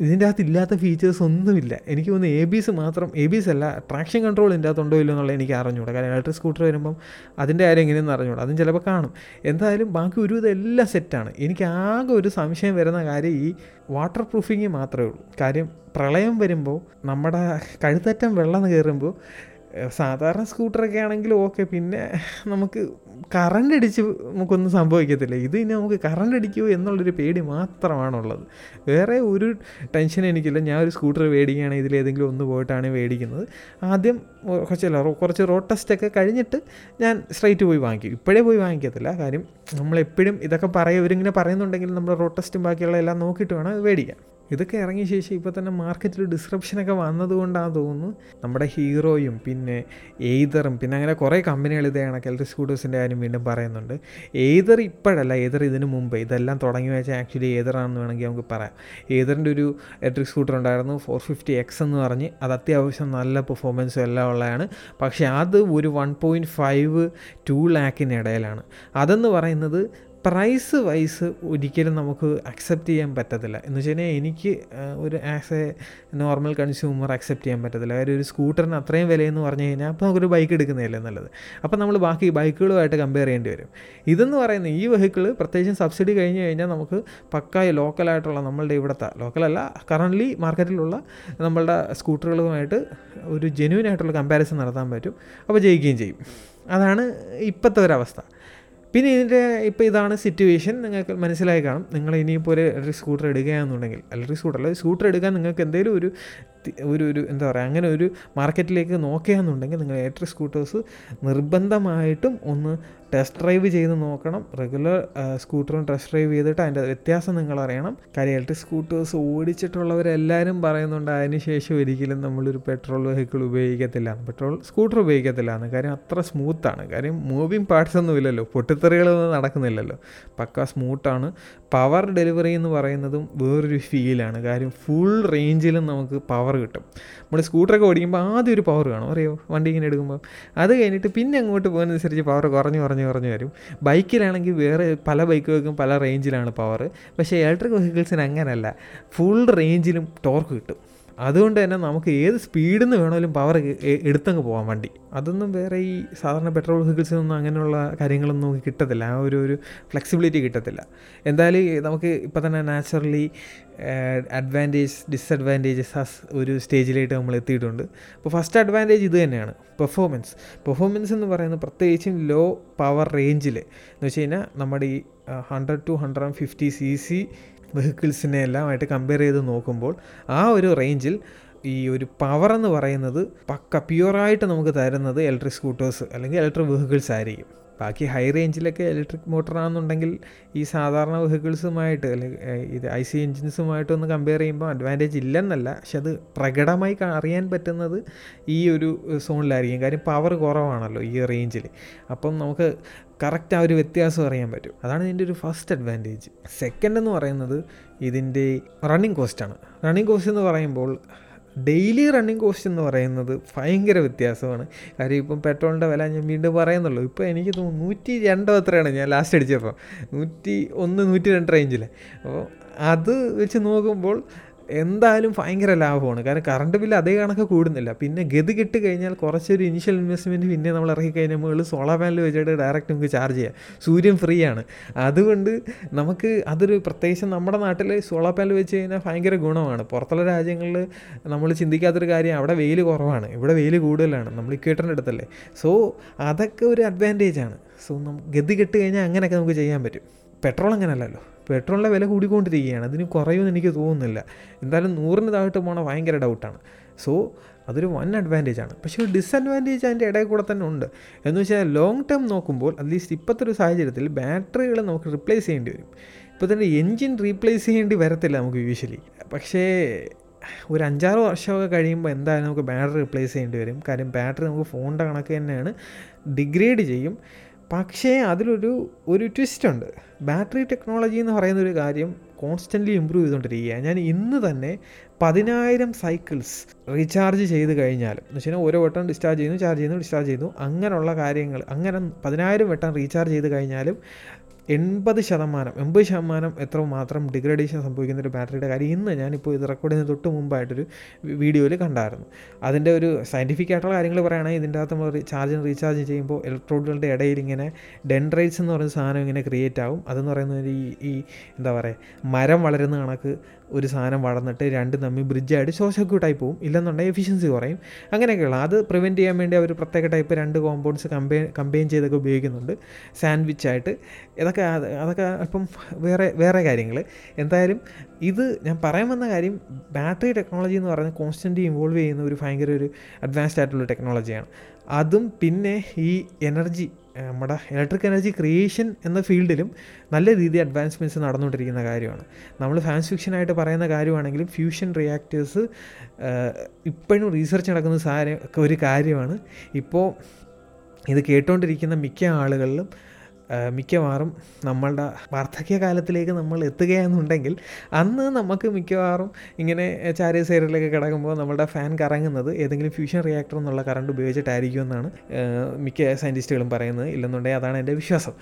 ഇതിന്റെ അകത്ത് ഇല്ലാത്ത ഫീച്ചേഴ്സ് ഒന്നുമില്ല. എനിക്ക് തോന്നുന്നു എ ബി എസ് മാത്രം എ ബി എസ് അല്ല ട്രാക്ഷൻ കൺട്രോൾ ഇതിന്റെ അകത്ത് ഉണ്ടോ ഇല്ലോ എന്നുള്ളത് എനിക്ക് അറിഞ്ഞൂടാ കാരണം ഇലക്ട്രിക് സ്കൂട്ടർ വരുമ്പം അതിന്റെ കാര്യം എങ്ങനെയെന്ന് അറിഞ്ഞൂടാ അതും ചിലപ്പോൾ കാണും. എന്തായാലും ബാക്കി ഒരു ഇതെല്ലാം സെറ്റാണ് എനിക്ക് ആകെ ഒരു സംശയം വരുന്ന കാര്യം ഈ വാട്ടർ പ്രൂഫിങ് മാത്രമേ ഉള്ളൂ. കാര്യം പ്രളയം വരുമ്പോൾ നമ്മുടെ കഴുത്തറ്റം വെള്ളം കയറുമ്പോൾ സാധാരണ സ്കൂട്ടറൊക്കെ ആണെങ്കിൽ ഓക്കെ പിന്നെ നമുക്ക് കറണ്ട് അടിച്ച് നമുക്കൊന്നും സംഭവിക്കത്തില്ല. ഇത് ഇനി നമുക്ക് കറണ്ട് അടിക്കുമോ എന്നുള്ളൊരു പേടി മാത്രമാണുള്ളത്. വേറെ ഒരു ടെൻഷൻ എനിക്കില്ല. ഞാൻ ഒരു സ്കൂട്ടർ മേടിക്കുകയാണെങ്കിൽ ഇതിലേതെങ്കിലും ഒന്ന് പോയിട്ടാണ് മേടിക്കുന്നത്. ആദ്യം കുറച്ചല്ല കുറച്ച് റോഡ് ടെസ്റ്റൊക്കെ കഴിഞ്ഞിട്ട് ഞാൻ സ്ട്രൈറ്റ് പോയി വാങ്ങിക്കും. ഇപ്പോഴേ പോയി വാങ്ങിക്കത്തില്ല. കാര്യം നമ്മളെപ്പോഴും ഇതൊക്കെ പറയുക ഇവരിങ്ങനെ പറയുന്നുണ്ടെങ്കിൽ നമ്മൾ റോഡ് ടെസ്റ്റും ബാക്കിയുള്ള എല്ലാം നോക്കിയിട്ട് വേണം മേടിക്കാൻ. ഇതൊക്കെ ഇറങ്ങിയ ശേഷം ഇപ്പോൾ തന്നെ മാർക്കറ്റിൽ ഡിസ്ക്രിപ്ഷനൊക്കെ വന്നതുകൊണ്ടാണ് തോന്നുന്നു. നമ്മുടെ ഹീറോയും പിന്നെ എയ്തറും പിന്നെ അങ്ങനെ കുറേ കമ്പനികൾ ഇതേ കണക്ക് ഇലക്ട്രിക് സ്കൂട്ടേഴ്സിന്റെ കാര്യം വീണ്ടും പറയുന്നുണ്ട്. ഏതർ ഇപ്പോഴല്ല ഏതർ ഇതിന് മുമ്പ് ഇതെല്ലാം തുടങ്ങി വെച്ചാൽ ആക്ച്വലി ഏതറാണെന്ന് വേണമെങ്കിൽ നമുക്ക് പറയാം. ഏതറിന്റെ ഒരു ഇലക്ട്രിക് സ്കൂട്ടർ ഉണ്ടായിരുന്നു ഫോർ ഫിഫ്റ്റി എക്സ് എന്ന് പറഞ്ഞ് അത് അത്യാവശ്യം നല്ല പെർഫോമൻസും എല്ലാം ഉള്ളതാണ്. പക്ഷേ അത് ഒരു വൺ പോയിന്റ് ഫൈവ് ടു ലാക്കിന് ഇടയിലാണ്. അതെന്ന് പറയുന്നത് പ്രൈസ് വൈസ് ഒരിക്കലും നമുക്ക് അക്സെപ്റ്റ് ചെയ്യാൻ പറ്റത്തില്ല. എന്ന് വെച്ച് കഴിഞ്ഞാൽ എനിക്ക് ഒരു as a normal consumer accept ചെയ്യാൻ പറ്റത്തില്ല. കാര്യം ഒരു സ്കൂട്ടറിന് അത്രയും വിലയെന്ന് പറഞ്ഞു കഴിഞ്ഞാൽ അപ്പോൾ നമുക്കൊരു ബൈക്ക് എടുക്കുന്നതല്ലേ നല്ലത്. അപ്പോൾ നമ്മൾ ബാക്കി ബൈക്കുകളുമായിട്ട് കമ്പയർ ചെയ്യേണ്ടി വരും. ഇതെന്ന് പറയുന്നത് ഈ വെഹിക്കിൾ പ്രത്യേകിച്ചും സബ്സിഡി കഴിഞ്ഞ് കഴിഞ്ഞാൽ നമുക്ക് പക്കായ ലോക്കലായിട്ടുള്ള നമ്മളുടെ ഇവിടുത്തെ ലോക്കലല്ല കറന്റ്ലി മാർക്കറ്റിലുള്ള നമ്മളുടെ സ്കൂട്ടറുകളുമായിട്ട് ഒരു ജെന്യൂൻ ആയിട്ടുള്ള കമ്പാരിസൺ നടത്താൻ പറ്റും. അപ്പോൾ ജയിക്കുകയും ചെയ്യും. അതാണ് ഇപ്പോഴത്തെ ഒരവസ്ഥ. പിന്നെ ഇതിന്റെ ഇപ്പോൾ ഇതാണ് സിറ്റുവേഷൻ നിങ്ങൾക്ക് മനസ്സിലായി കാണും. നിങ്ങൾ ഇനിയിപ്പോൾ ഒരു ഇലക്ട്രിക് സ്കൂട്ടർ എടുക്കുകയാണെന്നുണ്ടെങ്കിൽ ഇലക്ട്രിക് സ്കൂട്ടർ അല്ല സ്കൂട്ടർ എടുക്കാൻ നിങ്ങൾക്ക് എന്തെങ്കിലും ഒരു ഒരു ഒരു എന്താ പറയുക അങ്ങനെ ഒരു മാർക്കറ്റിലേക്ക് നോക്കുകയാണെന്നുണ്ടെങ്കിൽ നിങ്ങൾ ഇലക്ട്രിക് സ്കൂട്ടേഴ്സ് നിർബന്ധമായിട്ടും ഒന്ന് ടെസ്റ്റ് ഡ്രൈവ് ചെയ്ത് നോക്കണം. റെഗുലർ സ്കൂട്ടറും ടെസ്റ്റ് ഡ്രൈവ് ചെയ്തിട്ട് അതിന്റെ വ്യത്യാസം നിങ്ങൾ അറിയണം. കാര്യം ഇലക്ട്രിക് സ്കൂട്ടേഴ്സ് ഓടിച്ചിട്ടുള്ളവരെല്ലാവരും പറയുന്നുണ്ട് അതിനുശേഷം ഒരിക്കലും നമ്മളൊരു പെട്രോൾ വെഹിക്കിൾ ഉപയോഗിക്കത്തില്ല. പെട്രോൾ സ്കൂട്ടർ ഉപയോഗിക്കത്തില്ല എന്ന്. കാര്യം അത്ര സ്മൂത്താണ് കാര്യം മൂവിങ് പാർട്സ് ഒന്നും ഇല്ലല്ലോ. പൊട്ടിത്തെറികളൊന്നും നടക്കുന്നില്ലല്ലോ. പക്ക സ്മൂത്താണ് പവർ ഡെലിവറി എന്ന് പറയുന്നതും വേറൊരു ഫീലാണ് കാര്യം ഫുൾ റേഞ്ചിലും നമുക്ക് പവർ കിട്ടും. നമ്മൾ സ്കൂട്ടറൊക്കെ ഓടിക്കുമ്പോൾ ആദ്യം ഒരു പവർ കാണും. അറിയോ? വണ്ടി ഇങ്ങനെ എടുക്കുമ്പോൾ അത് കഴിഞ്ഞിട്ട് പിന്നെ അങ്ങോട്ട് പോകുന്നതനുസരിച്ച് പവർ കുറഞ്ഞ് കുറഞ്ഞ് കുറഞ്ഞ് വരും. ബൈക്കിലാണെങ്കിൽ വേറെ പല ബൈക്കുകൾക്കും പല റേഞ്ചിലാണ് പവർ പക്ഷേ ഇലക്ട്രിക് വെഹിക്കിൾസിന് അങ്ങനെയല്ല ഫുൾ റേഞ്ചിലും ടോർക്ക് കിട്ടും. അതുകൊണ്ട് തന്നെ നമുക്ക് ഏത് സ്പീഡിൽ നിന്ന് വേണമെങ്കിലും പവർ എടുത്തങ്ങ് പോകാൻ വണ്ടി. അതൊന്നും വേറെ ഈ സാധാരണ പെട്രോൾ വെഹിക്കിൾസിൽ വെഹിക്കിൾസിനൊന്നും അങ്ങനെയുള്ള കാര്യങ്ങളൊന്നും നമുക്ക് കിട്ടത്തില്ല. ആ ഒരു ഒരു ഫ്ലെക്സിബിലിറ്റി കിട്ടത്തില്ല. എന്തായാലും നമുക്ക് ഇപ്പം തന്നെ നാച്ചുറലി അഡ്വാന്റേജ് ഡിസ്അഡ്വാന്റേജസ് ഒരു സ്റ്റേജിലായിട്ട് നമ്മൾ എത്തിയിട്ടുണ്ട്. അപ്പോൾ ഫസ്റ്റ് അഡ്വാന്റേജ് ഇത് തന്നെയാണ്. പെർഫോമൻസ് പെർഫോമൻസ് എന്ന് പറയുന്നത് പ്രത്യേകിച്ചും ലോ പവർ റേഞ്ചിൽ എന്ന് വെച്ച് കഴിഞ്ഞാൽ നമ്മുടെ ഈ hundred two hundred and fifty C C വെഹിക്കിൾസിനെ എല്ലാമായിട്ട് കമ്പയർ ചെയ്ത് നോക്കുമ്പോൾ ആ ഒരു റേഞ്ചിൽ ഈ ഒരു പവർ എന്ന് പറയുന്നത് പക്ക പ്യുവറായിട്ട് നമുക്ക് തരുന്നത് ഇലക്ട്രിക് സ്കൂട്ടേഴ്സ് അല്ലെങ്കിൽ ഇലക്ട്രിക് വെഹിക്കിൾസ് ആയിരിക്കും. ബാക്കി ഹൈ റേഞ്ചിലൊക്കെ ഇലക്ട്രിക് മോട്ടറാണെന്നുണ്ടെങ്കിൽ ഈ സാധാരണ വെഹിക്കിൾസുമായിട്ട് അല്ലെങ്കിൽ ഇത് ഐ സി എൻജിൻസുമായിട്ടൊന്ന് കമ്പയർ ചെയ്യുമ്പോൾ അഡ്വാന്റേജ് ഇല്ലെന്നല്ല പക്ഷെ അത് പ്രകടമായി അറിയാൻ പറ്റുന്നത് ഈ ഒരു സോണിലായിരിക്കും കാര്യം പവർ കുറവാണല്ലോ ഈ റേഞ്ചിൽ അപ്പം നമുക്ക് കറക്റ്റ് ആ ഒരു വ്യത്യാസം അറിയാൻ പറ്റും. അതാണ് ഇതിന്റെ ഒരു ഫസ്റ്റ് അഡ്വാന്റേജ് സെക്കൻഡ് എന്ന് പറയുന്നത് ഇതിന്റെ റണ്ണിങ് കോസ്റ്റാണ് റണ്ണിങ് കോസ്റ്റ് എന്ന് പറയുമ്പോൾ ഡെയിലി റണ്ണിങ് കോസ്റ്റ് എന്ന് പറയുന്നത് ഭയങ്കര വ്യത്യാസമാണ്. കാര്യം ഇപ്പം പെട്രോളിന്റെ വില ഞാൻ വീണ്ടും പറയുന്നുള്ളൂ. ഇപ്പോൾ എനിക്ക് തോന്നുന്നു നൂറ്റി രണ്ടോ എത്രയാണ് ഞാൻ ലാസ്റ്റ് അടിച്ചപ്പോൾ നൂറ്റി ഒന്ന് നൂറ്റി രണ്ട് റേഞ്ചിൽ അപ്പോൾ അത് വെച്ച് നോക്കുമ്പോൾ എന്തായാലും ഭയങ്കര ലാഭമാണ്. കാരണം കറണ്ട് ബില്ല് അതേ കണക്ക് കൂടുന്നില്ല. പിന്നെ ഗതി കിട്ടി കഴിഞ്ഞാൽ കുറച്ചൊരു ഇനിഷ്യൽ ഇൻവെസ്റ്റ്മെന്റ് പിന്നെ നമ്മൾ ഇറക്കി കഴിഞ്ഞാൽ മുകളിൽ സോളാർ പാനൽ വെച്ചിട്ട് ഡയറക്റ്റ് നമുക്ക് ചാർജ് ചെയ്യാം. സൂര്യൻ ഫ്രീ ആണ്. അതുകൊണ്ട് നമുക്ക് അതൊരു പ്രത്യേകിച്ച് നമ്മുടെ നാട്ടിൽ സോളാർ പാനൽ വെച്ച് കഴിഞ്ഞാൽ ഭയങ്കര ഗുണമാണ്. പുറത്തുള്ള രാജ്യങ്ങളിൽ നമ്മൾ ചിന്തിക്കാത്തൊരു കാര്യം അവിടെ വെയിൽ കുറവാണ്. ഇവിടെ വെയിൽ കൂടുതലാണ്. നമ്മൾ ഇക്വേറ്ററിന്റെ അടുത്തല്ലേ. സോ അതൊക്കെ ഒരു അഡ്വാന്റേജ് ആണ്. സോ നമുക്ക് ഗതി കെട്ട് കഴിഞ്ഞാൽ അങ്ങനെയൊക്കെ നമുക്ക് ചെയ്യാൻ പറ്റും. പെട്രോൾ അങ്ങനെയല്ലല്ലോ പെട്രോളിന്റെ വില കൂടിക്കൊണ്ടിരിക്കുകയാണ്. അതിന് കുറയുമെന്ന് എനിക്ക് തോന്നുന്നില്ല. എന്തായാലും നൂറിന് താഴോട്ട് പോകണ ഭയങ്കര ഡൗട്ടാണ്. സോ അതൊരു വൺ അഡ്വാന്റേജ് ആണ് പക്ഷേ ഒരു ഡിസഡ്വാന്റേജ് അതിന്റെ ഇടയിൽ കൂടെ തന്നെ ഉണ്ട്. എന്ന് വെച്ചാൽ ലോങ് ടേം നോക്കുമ്പോൾ അറ്റ്ലീസ്റ്റ് ഇപ്പോഴത്തെ ഒരു സാഹചര്യത്തിൽ ബാറ്ററികൾ നമുക്ക് റിപ്ലേസ് ചെയ്യേണ്ടി വരും. ഇപ്പോൾ തന്നെ എൻജിൻ റീപ്ലേസ് ചെയ്യേണ്ടി വരത്തില്ല നമുക്ക് യൂഷ്വലി പക്ഷേ ഒരു അഞ്ചാറ് വർഷമൊക്കെ കഴിയുമ്പോൾ എന്തായാലും നമുക്ക് ബാറ്ററി റിപ്ലേസ് ചെയ്യേണ്ടി വരും. കാര്യം ബാറ്ററി നമുക്ക് ഫോണിന്റെ കണക്ക് തന്നെയാണ്. ഡിഗ്രേഡ് ചെയ്യും. പക്ഷേ അതിലൊരു ഒരു ട്വിസ്റ്റ് ഉണ്ട്. ബാറ്ററി ടെക്നോളജി എന്ന് പറയുന്ന ഒരു കാര്യം കോൺസ്റ്റന്റ്ലി ഇമ്പ്രൂവ് ചെയ്തുകൊണ്ടിരിക്കുകയാണ്. ഞാൻ ഇന്ന് തന്നെ പതിനായിരം സൈക്കിൾസ് റീചാർജ് ചെയ്ത് കഴിഞ്ഞാലും എന്ന് വെച്ചാൽ ഓരോ വട്ടം ഡിസ്ചാർജ് ചെയ്യുന്നു ചാർജ് ചെയ്യുന്നു ഡിസ്ചാർജ് ചെയ്യുന്നു അങ്ങനെയുള്ള കാര്യങ്ങൾ അങ്ങനെ പതിനായിരം വട്ടം റീചാർജ് ചെയ്ത് കഴിഞ്ഞാലും എൺപത് ശതമാനം എൺപത് ശതമാനം എത്ര മാത്രം ഡിഗ്രഡേഷൻ സംഭവിക്കുന്ന ഒരു ബാറ്ററിയുടെ കാര്യം ഇന്ന് ഞാനിപ്പോൾ ഇത് റെക്കോർഡ് ചെയ്യുന്ന തൊട്ട് മുമ്പായിട്ടൊരു വീഡിയോയിൽ കണ്ടായിരുന്നു. അതിന്റെ ഒരു സയന്റിഫിക് ആയിട്ടുള്ള കാര്യങ്ങൾ പറയുകയാണെങ്കിൽ ഇതിന്റെ അകത്ത് നമ്മൾ ചാർജ് റീചാർജ് ചെയ്യുമ്പോൾ ഇലക്ട്രോഡുകളുടെ ഇടയിൽ ഇങ്ങനെ ഡെൻഡ്രൈറ്റ്സ് എന്ന് പറയുന്ന സാധനം ഇങ്ങനെ ക്രിയേറ്റ് ആവും. അതെന്ന് പറയുന്നത് ഈ ഈ എന്താ പറയുക മരം വളരുന്ന കണക്ക് ഒരു സാധനം വളർന്നിട്ട് രണ്ടും തമ്മിൽ ബ്രിഡ്ജായിട്ട് ഷോർട്ട് സർക്യൂട്ടായി പോകും ഇല്ലെന്നുണ്ടെങ്കിൽ എഫിഷ്യൻസി കുറയും. അങ്ങനെയൊക്കെയുള്ള അത് പ്രിവെന്റ് ചെയ്യാൻ വേണ്ടി അവർ പ്രത്യേക ടൈപ്പ് രണ്ട് കോമ്പൗണ്ട്സ് കമ്പൈൻ കമ്പൈൻ ചെയ്തൊക്കെ ഉപയോഗിക്കുന്നുണ്ട്. സാൻഡ്വിച്ച് ആയിട്ട്. ഇതൊക്കെ അത് അതൊക്കെ അല്പം വേറെ വേറെ കാര്യങ്ങൾ എന്തായാലും ഇത് ഞാൻ പറയാൻ വന്ന കാര്യം ബാറ്ററി ടെക്നോളജി എന്ന് പറയുന്നത് കോൺസ്റ്റന്റ് ഇൻവോൾവ് ചെയ്യുന്ന ഒരു ഭയങ്കര ഒരു അഡ്വാൻസ്ഡ് ആയിട്ടുള്ള ടെക്നോളജിയാണ്. അതും പിന്നെ ഈ എനർജി നമ്മുടെ ഇലക്ട്രിക് എനർജി ക്രിയേഷൻ എന്ന ഫീൽഡിലും നല്ല രീതിയിൽ അഡ്വാൻസ്മെന്റ്സ് നടന്നുകൊണ്ടിരിക്കുന്ന കാര്യമാണ്. നമ്മൾ ഫാൻസ് ഫിക്ഷനായിട്ട് പറയുന്ന കാര്യമാണെങ്കിലും ഫ്യൂഷൻ റിയാക്ടേഴ്സ് ഇപ്പോഴും റീസർച്ച് നടക്കുന്ന സാര ഒരു കാര്യമാണ്. ഇപ്പോൾ ഇത് കേട്ടുകൊണ്ടിരിക്കുന്ന മിക്ക ആളുകളിലും മിക്കവാറും നമ്മളുടെ വാർദ്ധക്യകാലത്തിലേക്ക് നമ്മൾ എത്തുകയാണെന്നുണ്ടെങ്കിൽ അന്ന് നമുക്ക് മിക്കവാറും ഇങ്ങനെ ചാരി സൈഡിലൊക്കെ കിടക്കുമ്പോൾ നമ്മുടെ ഫാൻ കറങ്ങുന്നത് ഏതെങ്കിലും ഫ്യൂഷൻ റിയാക്ടർ എന്നുള്ള കറണ്ട് ഉപയോഗിച്ചിട്ടായിരിക്കും എന്നാണ് മിക്ക സയന്റിസ്റ്റുകളും പറയുന്നത്. ഇല്ലെന്നുണ്ടെങ്കിൽ അതാണ് എന്റെ വിശ്വാസം.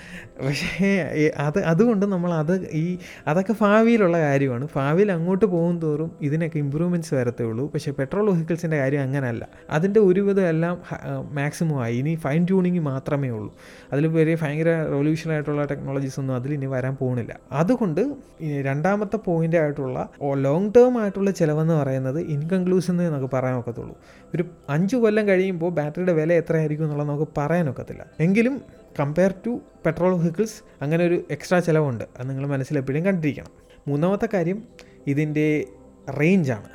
പക്ഷേ അത് അതുകൊണ്ട് നമ്മൾ അത് ഈ അതൊക്കെ ഭാവിയിലുള്ള കാര്യമാണ്. ഭാവിയിൽ അങ്ങോട്ട് പോകും തോറും ഇതിനൊക്കെ ഇമ്പ്രൂവ്മെന്റ്സ് വരത്തേ ഉള്ളൂ. പക്ഷേ പെട്രോൾ വെഹിക്കിൾസിന്റെ കാര്യം അങ്ങനെയല്ല അതിന്റെ ഒരുവിധം എല്ലാം മാക്സിമം ആയി. ഇനി ഫൈൻ ട്യൂണിങ് മാത്രമേ ഉള്ളൂ. അതിൽ വലിയ ഭയങ്കര റെവല്യൂഷൻ ആയിട്ടുള്ള ടെക്നോളജീസ് ഒന്നും അതിൽ ഇനി വരാൻ പോകുന്നില്ല. അതുകൊണ്ട് രണ്ടാമത്തെ പോയിന്റ് ആയിട്ടുള്ള ലോങ് ടേം ആയിട്ടുള്ള ചിലവെന്ന് പറയുന്നത് ഇൻകൺക്ലൂസീവ് എന്ന് നമുക്ക് പറയാൻ ഒക്കത്തുള്ളൂ. ഒരു അഞ്ച് കൊല്ലം കഴിയുമ്പോൾ ബാറ്ററിയുടെ വില എത്രയായിരിക്കും എന്നുള്ളത് നമുക്ക് പറയാനൊക്കത്തില്ല എങ്കിലും കമ്പയർ ടു പെട്രോൾ വെഹിക്കിൾസ് അങ്ങനെ ഒരു എക്സ്ട്രാ ചിലവുണ്ട്. അത് നിങ്ങൾ മനസ്സിലെപ്പോഴും കണ്ടിരിക്കണം. മൂന്നാമത്തെ കാര്യം ഇതിന്റെ റേഞ്ചാണ്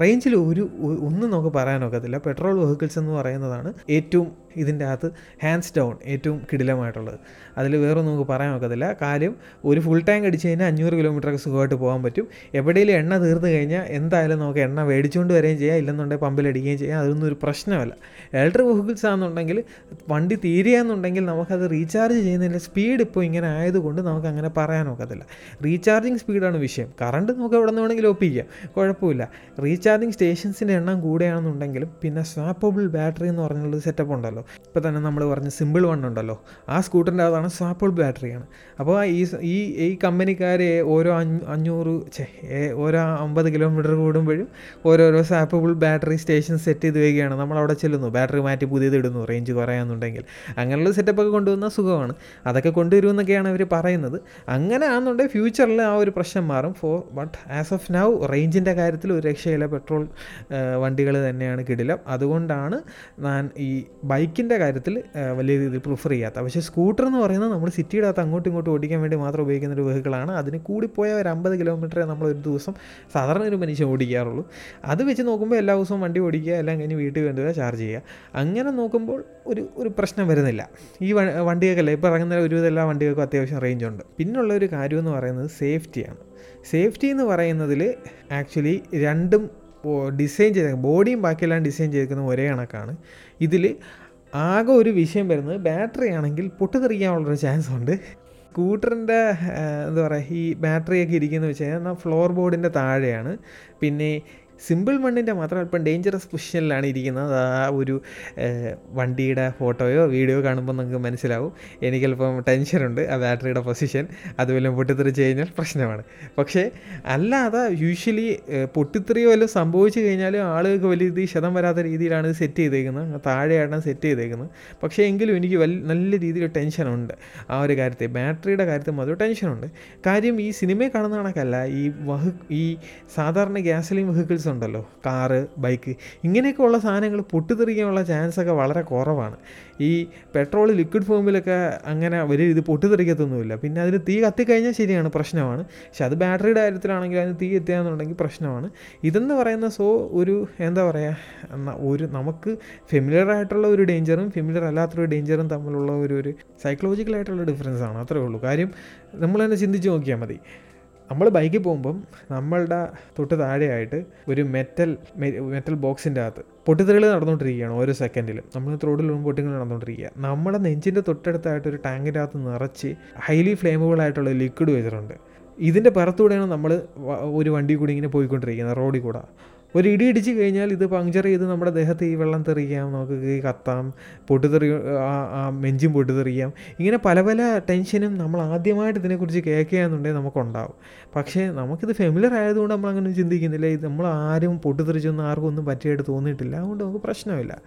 റേഞ്ചിൽ ഒരു ഒന്നും നമുക്ക് പറയാനൊക്കത്തില്ല പെട്രോൾ വെഹിക്കിൾസ് എന്ന് പറയുന്നതാണ് ഏറ്റവും ഇതിന്റെ അകത്ത് ഹാൻഡ്സ് ഡൗൺ ഏറ്റവും കിടിലമായിട്ടുള്ളത്. അതിൽ വേറെ നമുക്ക് പറയാൻ ഒക്കത്തില്ല. കാര്യം ഒരു ഫുൾ ടാങ്ക് അടിച്ച് കഴിഞ്ഞാൽ അഞ്ഞൂറ് കിലോമീറ്ററൊക്കെ സുഖമായിട്ട് പോകാൻ പറ്റും. എവിടെയെങ്കിലും എണ്ണ തീർന്നു കഴിഞ്ഞാൽ എന്തായാലും നമുക്ക് എണ്ണ മേടിച്ചുകൊണ്ട് വരികയും ചെയ്യാം. ഇല്ലെന്നുണ്ടെങ്കിൽ പമ്പിലടിക്കുകയും ചെയ്യാം. അതൊന്നും ഒരു പ്രശ്നമല്ല. ഇലക്ട്രിക് വെഹിക്കിൾസ് ആണെന്നുണ്ടെങ്കിൽ വണ്ടി തീരുകയെന്നുണ്ടെങ്കിൽ നമുക്കത് റീചാർജ് ചെയ്യുന്നതിന്റെ സ്പീഡ് ഇപ്പോൾ ഇങ്ങനെ ആയതുകൊണ്ട് നമുക്ക് അങ്ങനെ പറയാൻ ഒക്കത്തില്ല. റീചാർജിങ് സ്പീഡാണ് വിഷയം. കറണ്ട് നമുക്ക് എവിടെ നിന്ന് വേണമെങ്കിലും ഒപ്പിക്കാം. കുഴപ്പമില്ല. റീചാർജിങ് സ്റ്റേഷൻസിന്റെ എണ്ണം കൂടുകയാണെന്നുണ്ടെങ്കിലും പിന്നെ സ്വാപ്പബിൾ ബാറ്ററി എന്ന് പറഞ്ഞുള്ള സെറ്റപ്പ് ഉണ്ടല്ലോ. ഇപ്പോൾ തന്നെ നമ്മൾ പറഞ്ഞ സിമ്പിൾ വൺ ഉണ്ടല്ലോ ആ സ്കൂട്ടറിന്റെ അതാണ് സാപ്പിൾ ബാറ്ററിയാണ് അപ്പോൾ ഈ ഈ ഈ കമ്പനിക്കാരെ ഓരോ അഞ്ഞൂറ് ഓരോ അമ്പത് കിലോമീറ്റർ കൂടുമ്പോഴും ഓരോരോ സ്വാപ്പബിൾ ബാറ്ററി സ്റ്റേഷൻ സെറ്റ് ചെയ്ത് വരികയാണ് നമ്മൾ അവിടെ ചെല്ലുന്നു ബാറ്ററി മാറ്റി പുതിയത് ഇടുന്നു റേഞ്ച് കുറയാന്നുണ്ടെങ്കിൽ. അങ്ങനെയുള്ള സെറ്റപ്പൊക്കെ കൊണ്ടുവന്ന സുഖമാണ്. അതൊക്കെ കൊണ്ടുവരുമെന്നൊക്കെയാണ് അവർ പറയുന്നത്. അങ്ങനെ ആണെന്നുണ്ടെങ്കിൽ ഫ്യൂച്ചറിൽ ആ ഒരു പ്രശ്നം മാറും. Four but as of now റേഞ്ചിന്റെ കാര്യത്തിൽ ഒരു രക്ഷയില്ല. പെട്രോൾ വണ്ടികൾ തന്നെയാണ് കിടിലം. അതുകൊണ്ടാണ് ഞാൻ ഈ ബൈക്ക് ബൈക്കിന്റെ കാര്യത്തിൽ വലിയ രീതിയിൽ പ്രിഫർ ചെയ്യാത്ത. പക്ഷേ സ്കൂട്ടർ എന്ന് പറയുന്നത് നമ്മൾ സിറ്റിയുടെ അകത്ത് അങ്ങോട്ടും ഇങ്ങോട്ടും ഓടിക്കാൻ വേണ്ടി മാത്രം ഉപയോഗിക്കുന്ന ഒരു വെഹിക്കിളാണ് അതിന് കൂടിപ്പോയ ഒരു അമ്പത് കിലോമീറ്ററേ നമ്മൾ ഒരു ദിവസം സാധാരണ ഒരു മനുഷ്യൻ ഓടിക്കാറുള്ളൂ. അത് വെച്ച് നോക്കുമ്പോൾ എല്ലാ ദിവസവും വണ്ടി ഓടിക്കുക എല്ലാം കഴിഞ്ഞ് വീട്ടിൽ കൊണ്ടുപോയി ചാർജ് ചെയ്യുക. അങ്ങനെ നോക്കുമ്പോൾ ഒരു ഒരു പ്രശ്നം വരുന്നില്ല. ഈ വണ്ടികൾക്കല്ല ഇപ്പോൾ ഇറങ്ങുന്ന ഒരുവിധം എല്ലാ വണ്ടികൾക്കും അത്യാവശ്യം റേഞ്ച് ഉണ്ട്. പിന്നുള്ള ഒരു കാര്യം എന്ന് പറയുന്നത് സേഫ്റ്റിയാണ് സേഫ്റ്റി എന്ന് പറയുന്നതിൽ ആക്ച്വലി രണ്ടും ഡിസൈൻ ചെയ്ത ബോഡിയും ബാക്കിയെല്ലാം ഡിസൈൻ ചെയ്തിരിക്കുന്നത് ഒരേ കണക്കാണ്. ഇതിൽ ആകെ ഒരു വിഷയം വരുന്നത് ബാറ്ററി ആണെങ്കിൽ പൊട്ടിത്തെറിക്കാനുള്ളൊരു ചാൻസ് ഉണ്ട്. സ്കൂട്ടറിന്റെ എന്താ പറയുക ഈ ബാറ്ററിയൊക്കെ ഇരിക്കുന്നത് വെച്ച് കഴിഞ്ഞാൽ ഫ്ലോർ ബോർഡിന്റെ താഴെയാണ്. പിന്നെ സിമ്പിൾ മണ്ണിന്റെ മാത്രം അല്പം ഡേഞ്ചറസ് പൊസിഷനിലാണ് ഇരിക്കുന്നത്. ആ ഒരു വണ്ടിയുടെ ഫോട്ടോയോ വീഡിയോ കാണുമ്പോൾ നിങ്ങൾക്ക് മനസ്സിലാവും. എനിക്കല്പം ടെൻഷനുണ്ട് ആ ബാറ്ററിയുടെ പൊസിഷൻ അതുപോലെ പൊട്ടിത്തെറിച്ച് കഴിഞ്ഞാൽ പ്രശ്നമാണ്. പക്ഷേ അല്ലാതെ യൂഷ്വലി പൊട്ടിത്തെറിയോ വല്ലതും സംഭവിച്ചു കഴിഞ്ഞാൽ ആളുകൾക്ക് വലിയ രീതിയിൽ ക്ഷതം വരാത്ത രീതിയിലാണ് ഇത് സെറ്റ് ചെയ്തേക്കുന്നത്. താഴെയാണ് സെറ്റ് ചെയ്തേക്കുന്നത്. പക്ഷേ എങ്കിലും എനിക്ക് വൽ നല്ല രീതിയിൽ ടെൻഷനുണ്ട് ആ ഒരു കാര്യത്തിൽ ബാറ്ററിയുടെ കാര്യത്തിൽ മാത്രം ടെൻഷനുണ്ട് കാര്യം ഈ സിനിമയെ കാണുന്ന കണക്കല്ല. ഈ വഹു ഈ സാധാരണ ഗ്യാസലിൻ വെഹിക്കിൾസ് ഉണ്ടല്ലോ. കാറ് ബൈക്ക് ഇങ്ങനെയൊക്കെ ഉള്ള സാധനങ്ങൾ പൊട്ടിത്തെറിക്കാനുള്ള ചാൻസ് ഒക്കെ വളരെ കുറവാണ്. ഈ പെട്രോൾ ലിക്വിഡ് ഫോമിലൊക്കെ അങ്ങനെ വലിയ ഇത് പൊട്ടിത്തെറിക്കത്തൊന്നുമില്ല. പിന്നെ അതിന് തീ കത്തിക്കഴിഞ്ഞാൽ ശരിയാണ് പ്രശ്നമാണ്. പക്ഷെ അത് ബാറ്ററിയുടെ കാര്യത്തിലാണെങ്കിൽ അതിന് തീ എത്തിയാന്നുണ്ടെങ്കിൽ പ്രശ്നമാണ്. ഇതെന്ന് പറയുന്ന സോ ഒരു എന്താ പറയുക ഒരു നമുക്ക് ഫെമിലിയർ ആയിട്ടുള്ള ഒരു ഡേഞ്ചറും ഫെമിലിയർ അല്ലാത്തൊരു ഡേഞ്ചറും തമ്മിലുള്ള ഒരു ഒരു സൈക്കോളജിക്കലായിട്ടുള്ള ഡിഫറൻസ് ആണ്. അത്രേ ഉള്ളൂ. കാര്യം നമ്മൾ തന്നെ ചിന്തിച്ച് നോക്കിയാൽ മതി. നമ്മൾ ബൈക്കിൽ പോകുമ്പം നമ്മളുടെ തൊട്ട് താഴെയായിട്ട് ഒരു മെറ്റൽ മെറ്റൽ ബോക്സിന്റെ അകത്ത് പൊട്ടിത്തെറികൾ നടന്നുകൊണ്ടിരിക്കുകയാണ് ഓരോ സെക്കൻഡിലും. നമ്മൾ റോഡിൽ പൊട്ടിങ്ങൾ നടന്നുകൊണ്ടിരിക്കുക നമ്മുടെ നെഞ്ചിന്റെ തൊട്ടടുത്തായിട്ട് ഒരു ടാങ്കിന്റെ അകത്ത് നിറച്ച് ഹൈലി ഫ്ലെയിമബിൾ ആയിട്ടുള്ള ലിക്വിഡ് വെച്ചിട്ടുണ്ട്. ഇതിന്റെ പുറത്തൂടെയാണ് നമ്മൾ ഒരു വണ്ടി കൂടി ഇങ്ങനെ പോയിക്കൊണ്ടിരിക്കുന്നത് റോഡിൽ കൂടെ. ഒരു ഇടി ഇടിച്ച് കഴിഞ്ഞാൽ ഇത് പങ്ക്ചർ ചെയ്ത് നമ്മുടെ ദേഹത്ത് ഈ വെള്ളം തെറിയാം നമുക്ക് ഈ കത്താം പൊട്ടിത്തെറി ആ മെഞ്ചും പൊട്ടിത്തെറിയാം ഇങ്ങനെ പല പല ടെൻഷനും നമ്മൾ ആദ്യമായിട്ട് ഇതിനെക്കുറിച്ച് കേൾക്കുകയെന്നുണ്ടെങ്കിൽ നമുക്കുണ്ടാവും. പക്ഷേ നമുക്കിത് ഫെമിലർ ആയതുകൊണ്ട് നമ്മളങ്ങനെ ചിന്തിക്കുന്നില്ല. ഇത് നമ്മൾ ആരും പൊട്ടിത്തെറിച്ചൊന്നും ആർക്കും ഒന്നും പറ്റിയായിട്ട് തോന്നിയിട്ടില്ല. അതുകൊണ്ട് നമുക്ക് പ്രശ്നമില്ല.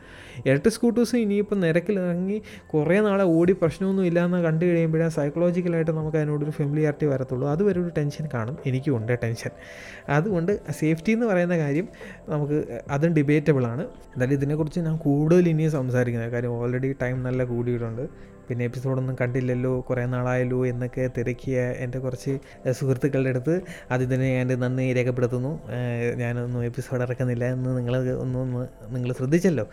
ഇരട്ട സ്കൂട്ടേഴ്സ് ഇനിയിപ്പോൾ നിരക്കിലിറങ്ങി കുറേ നാളെ ഓടി പ്രശ്നമൊന്നും ഇല്ലയെന്ന് കണ്ടു കഴിയുമ്പോഴേ സൈക്കോളജിക്കലായിട്ട് നമുക്ക് അതിനോടൊരു ഫെമിലിയാരിറ്റി വരത്തുള്ളൂ. അതുവരെ ഒരു ടെൻഷൻ കാണും. എനിക്കും ഉണ്ട് ടെൻഷൻ അതുകൊണ്ട് സേഫ്റ്റി എന്ന് പറയുന്ന കാര്യം നമുക്ക് അതും ഡിബേറ്റബിളാണ് എന്തായാലും ഇതിനെക്കുറിച്ച് ഞാൻ കൂടുതൽ ഇനി സംസാരിക്കുന്നത് കാര്യം ഓൾറെഡി ടൈം നല്ല കൂടിയിട്ടുണ്ട്. പിന്നെ എപ്പിസോഡൊന്നും കണ്ടില്ലല്ലോ കുറേ നാളായല്ലോ എന്നൊക്കെ തിരക്കിയ എന്റെ കുറച്ച് സുഹൃത്തുക്കളുടെ അടുത്ത്. അതിതിനെ ഞാൻ നന്ദി രേഖപ്പെടുത്തുന്നു. ഞാനൊന്നും എപ്പിസോഡ് ഇറക്കുന്നില്ല എന്ന് നിങ്ങൾ ഒന്നും നിങ്ങൾ ശ്രദ്ധിച്ചല്ലോ.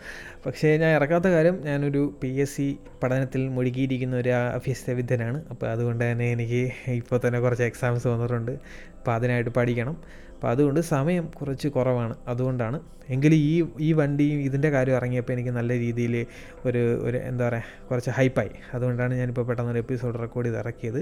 പക്ഷേ ഞാൻ ഇറക്കാത്ത കാര്യം ഞാനൊരു പി എസ് സി പഠനത്തിൽ മുഴുകിയിരിക്കുന്ന ഒരു അഭ്യസ്ത വിദ്യനാണ്. അപ്പോൾ അതുകൊണ്ട് തന്നെ എനിക്ക് ഇപ്പോൾ തന്നെ കുറച്ച് എക്സാംസ് വന്നിട്ടുണ്ട്. അപ്പോൾ അതിനായിട്ട് പഠിക്കണം. അപ്പോൾ അതുകൊണ്ട് സമയം കുറച്ച് കുറവാണ്. അതുകൊണ്ടാണ് എങ്കിലും ഈ ഈ വണ്ടിയും ഇതിന്റെ കാര്യം ഇറങ്ങിയപ്പോൾ എനിക്ക് നല്ല രീതിയിൽ ഒരു ഒരു എന്താ പറയുക കുറച്ച് ഹൈപ്പായി അതുകൊണ്ടാണ് ഞാനിപ്പോൾ പെട്ടെന്നൊരു എപ്പിസോഡ് റെക്കോർഡ് ചെയ്ത് ഇറക്കിയത്.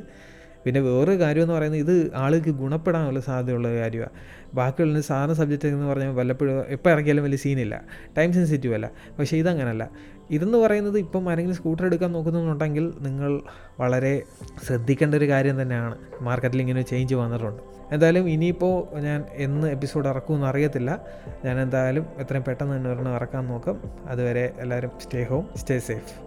പിന്നെ വേറൊരു കാര്യം എന്ന് പറയുന്നത് ഇത് ആൾക്ക് ഗുണപ്പെടാനുള്ള സാധ്യതയുള്ള കാര്യമാണ്. ബാക്കിയുള്ള സാധാരണ സബ്ജക്റ്റ് എന്ന് പറഞ്ഞാൽ വല്ലപ്പോഴും എപ്പോൾ ഇറക്കിയാലും വലിയ സീനില്ല ടൈം സെൻസിറ്റീവ് അല്ല. പക്ഷേ ഇതങ്ങനല്ല. ഇതെന്ന് പറയുന്നത് ഇപ്പം ആരെങ്കിലും സ്കൂട്ടർ എടുക്കാൻ നോക്കുന്നുണ്ടെങ്കിൽ നിങ്ങൾ വളരെ ശ്രദ്ധിക്കേണ്ട ഒരു കാര്യം തന്നെയാണ്. മാർക്കറ്റിൽ ഇങ്ങനെ ചേഞ്ച് വന്നിട്ടുണ്ട്. എന്തായാലും ഇനിയിപ്പോൾ ഞാൻ എന്ന് എപ്പിസോഡ് ഇറക്കുമെന്ന് അറിയത്തില്ല. ഞാൻ എന്തായാലും എത്രയും പെട്ടെന്ന് തന്നെ ഒരെണ്ണം ഇറക്കാൻ നോക്കും. അതുവരെ എല്ലാവരും സ്റ്റേ ഹോം സ്റ്റേ സേഫ്